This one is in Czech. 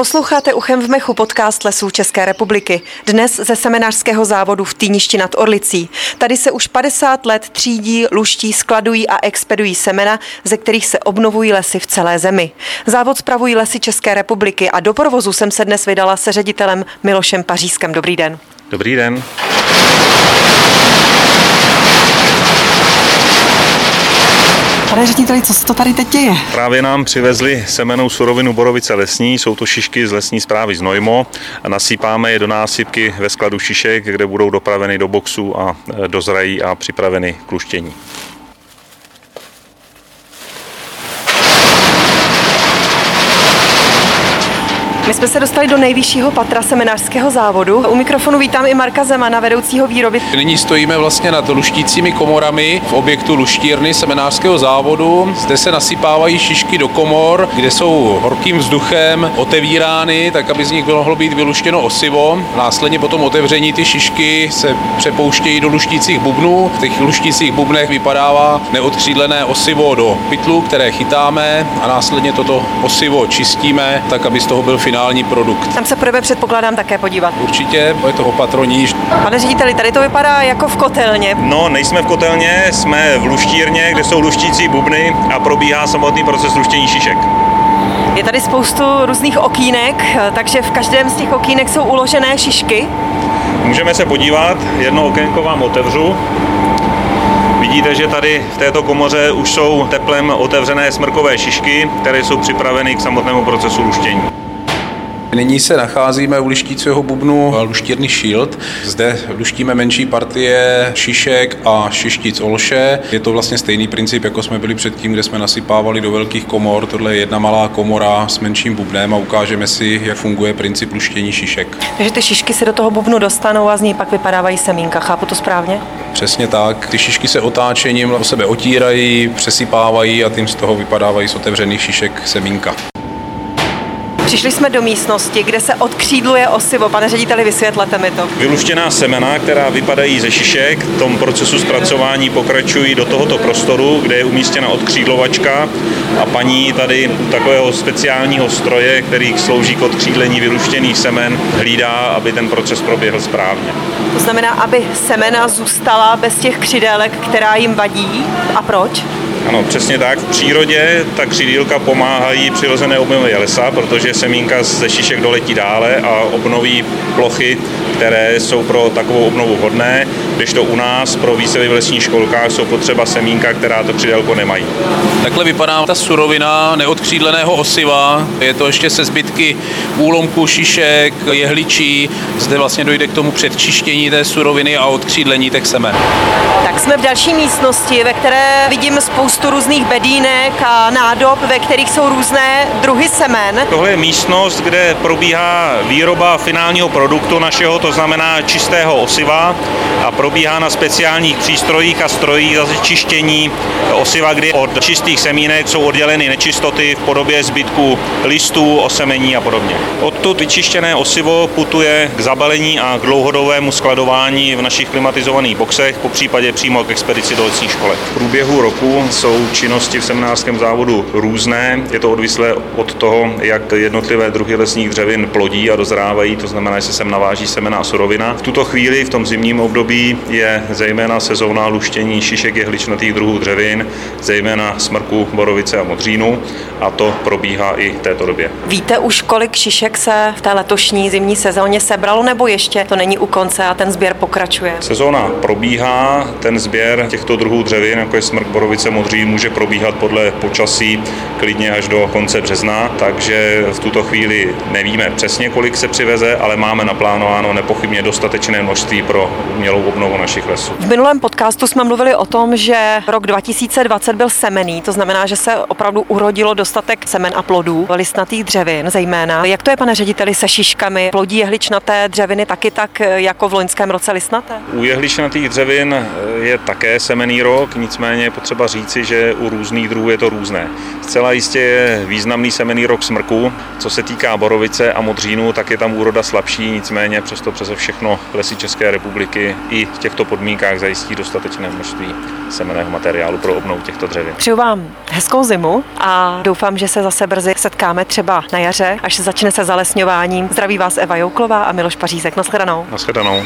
Posloucháte Uchem v mechu podcast Lesů České republiky. Dnes ze seminářského závodu v Týništi nad Orlicí. Tady se už 50 let třídí, luští, skladují a expedují semena, ze kterých se obnovují lesy v celé zemi. Závod spravují Lesy České republiky a do provozu jsem se dnes vydala se ředitelem Milošem Pařískem. Dobrý den. Dobrý den. Pane řediteli, co se to tady teď děje? Právě nám přivezli semenou surovinu borovice lesní, jsou to šišky z lesní zprávy z Nojmo a nasypáme je do násypky ve skladu šišek, kde budou dopraveny do boxu a e, dozrají a připraveny k luštění. My jsme se dostali do nejvyššího patra seminářského závodu. U mikrofonu vítám i Marka Zemana, vedoucího výroby. Nyní stojíme vlastně nad luštícími komorami v objektu luštírny seminářského závodu. Zde se nasypávají šišky do komor, kde jsou horkým vzduchem otevírány, tak aby z nich mohlo být vyluštěno osivo. Následně po tom otevření ty šišky se přepouštějí do luštících bubnů. V těch luštících bubnech vypadává neodkřídlené osivo do pytlu, které chytáme a následně toto osivo čistíme, tak aby z toho byl finální produkt. Tam se budeme předpokládám také podívat. Určitě, je to opatroní. Pane řediteli, tady to vypadá jako v kotelně. No, nejsme v kotelně, jsme v luštírně, kde jsou luštící bubny a probíhá samotný proces luštění šišek. Je tady spoustu různých okýnek, takže v každém z těch okýnek jsou uložené šišky. Můžeme se podívat, jedno okénko vám otevřu. Vidíte, že tady v této komoře už jsou teplem otevřené smrkové šišky, které jsou připraveny k samotnému procesu luštění. Nyní se nacházíme u lištícího bubnu luštírny Shield. Zde luštíme menší partie šišek a šištic olše. Je to vlastně stejný princip, jako jsme byli předtím, kde jsme nasypávali do velkých komor. Tohle je jedna malá komora s menším bubnem a ukážeme si, jak funguje princip luštění šišek. Takže ty šišky se do toho bubnu dostanou a z ní pak vypadávají semínka. Chápu to správně? Přesně tak. Ty šišky se otáčením o sebe otírají, přesypávají a tím z toho vypadávají z otevřených šišek semínka. Přišli jsme do místnosti, kde se odkřídluje osivo. Pane řediteli, vysvětlete mi to. Vyluštěná semena, která vypadají ze šišek, v tom procesu zpracování pokračují do tohoto prostoru, kde je umístěna odkřídlovačka a paní tady u takového speciálního stroje, který slouží k odkřídlení vyluštěných semen, hlídá, aby ten proces proběhl správně. To znamená, aby semena zůstala bez těch křidélek, která jim vadí. A proč? Ano, přesně tak. V přírodě ta křidílka pomáhají přirozené obnově lesa, protože semínka ze šišek doletí dále a obnoví plochy, které jsou pro takovou obnovu hodné, když to u nás pro výsevy v lesních školkách jsou potřeba semínka, která to křidélko nemají. Takhle vypadá ta surovina neodkřídleného osiva. Je to ještě se zbytky úlomků šišek, jehličí. Zde vlastně dojde k tomu předčištění té suroviny a odkřídlení těch semen. Tak jsme v další místnosti, ve které vidím spoustu různých bedínek a nádob, ve kterých jsou různé druhy semen. Tohle je místnost, kde probíhá výroba finálního produktu našeho, to znamená čistého osiva a probíhá na speciálních přístrojích a strojích za čištění osiva, kdy od čistých semínek jsou odděleny nečistoty v podobě zbytků listů, osemení a podobně. Odtud vyčištěné osivo putuje k zabalení a k dlouhodobému skladování v našich klimatizovaných boxech, po případě přímo k expedici do lesních školek. V průběhu roku jsou činnosti v seminářském závodu různé. Je to odvislé od toho, jak jednotlivé druhy lesních dřevin plodí a dozrávají, to znamená, že se sem naváží semena a surovina. V tuto chvíli, v tom zimním období, je zejména sezóna luštění šišek jehličnatých druhů dřevin, zejména smrku, borovice a modřínu a to probíhá i v této době. Víte už, kolik šišek se v té letošní zimní sezóně sebralo, nebo ještě to není u konce a ten sběr pokračuje? Sezóna probíhá, ten sběr těchto druhů dřevin, jako je smrk, borovice, modřín, může probíhat podle počasí klidně až do konce března, takže v tuto chvíli nevíme přesně, kolik se přiveze, ale máme naplánováno nepochybně dostatečné množství pro umělou obnovu našich lesů. V minulém podcastu jsme mluvili o tom, že rok 2020 byl semený, to znamená, že se opravdu urodilo dostatek semen a plodů, listnatých dřevin zejména. Jak to je, pane řediteli, se šiškami? Plodí jehličnaté dřeviny taky tak jako v loňském roce listnaté? U jehličnatých dřevin je také semený rok, nicméně je potřeba říci, že u různých druhů je to různé. Zcela jistě je významný semený rok smrku. Co se týká borovice a modřínu, tak je tam úroda slabší, nicméně přesto přeze všechno lesy České republiky i v těchto podmínkách zajistí dostatečné množství semeného materiálu pro obnovu těchto dřevin. Přeju vám hezkou zimu a doufám, že se zase brzy setkáme třeba na jaře, až začne se zalesňováním. Zdraví vás Eva Jouklová a Miloš Pařízek. Naschledanou. Naschledanou.